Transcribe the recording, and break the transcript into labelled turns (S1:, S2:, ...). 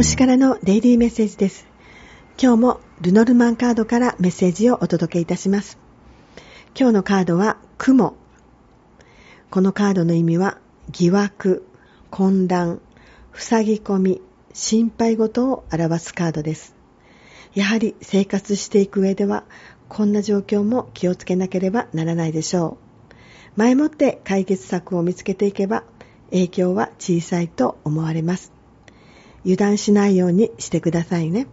S1: 星からのデイリーメッセージです。今日もルノルマンカードからメッセージをお届けいたします。今日のカードは雲。このカードの意味は疑惑、混乱、塞ぎ込み、心配事を表すカードです。やはり生活していく上ではこんな状況も気をつけなければならないでしょう。前もって解決策を見つけていけば影響は小さいと思われます。油断しないようにしてくださいね。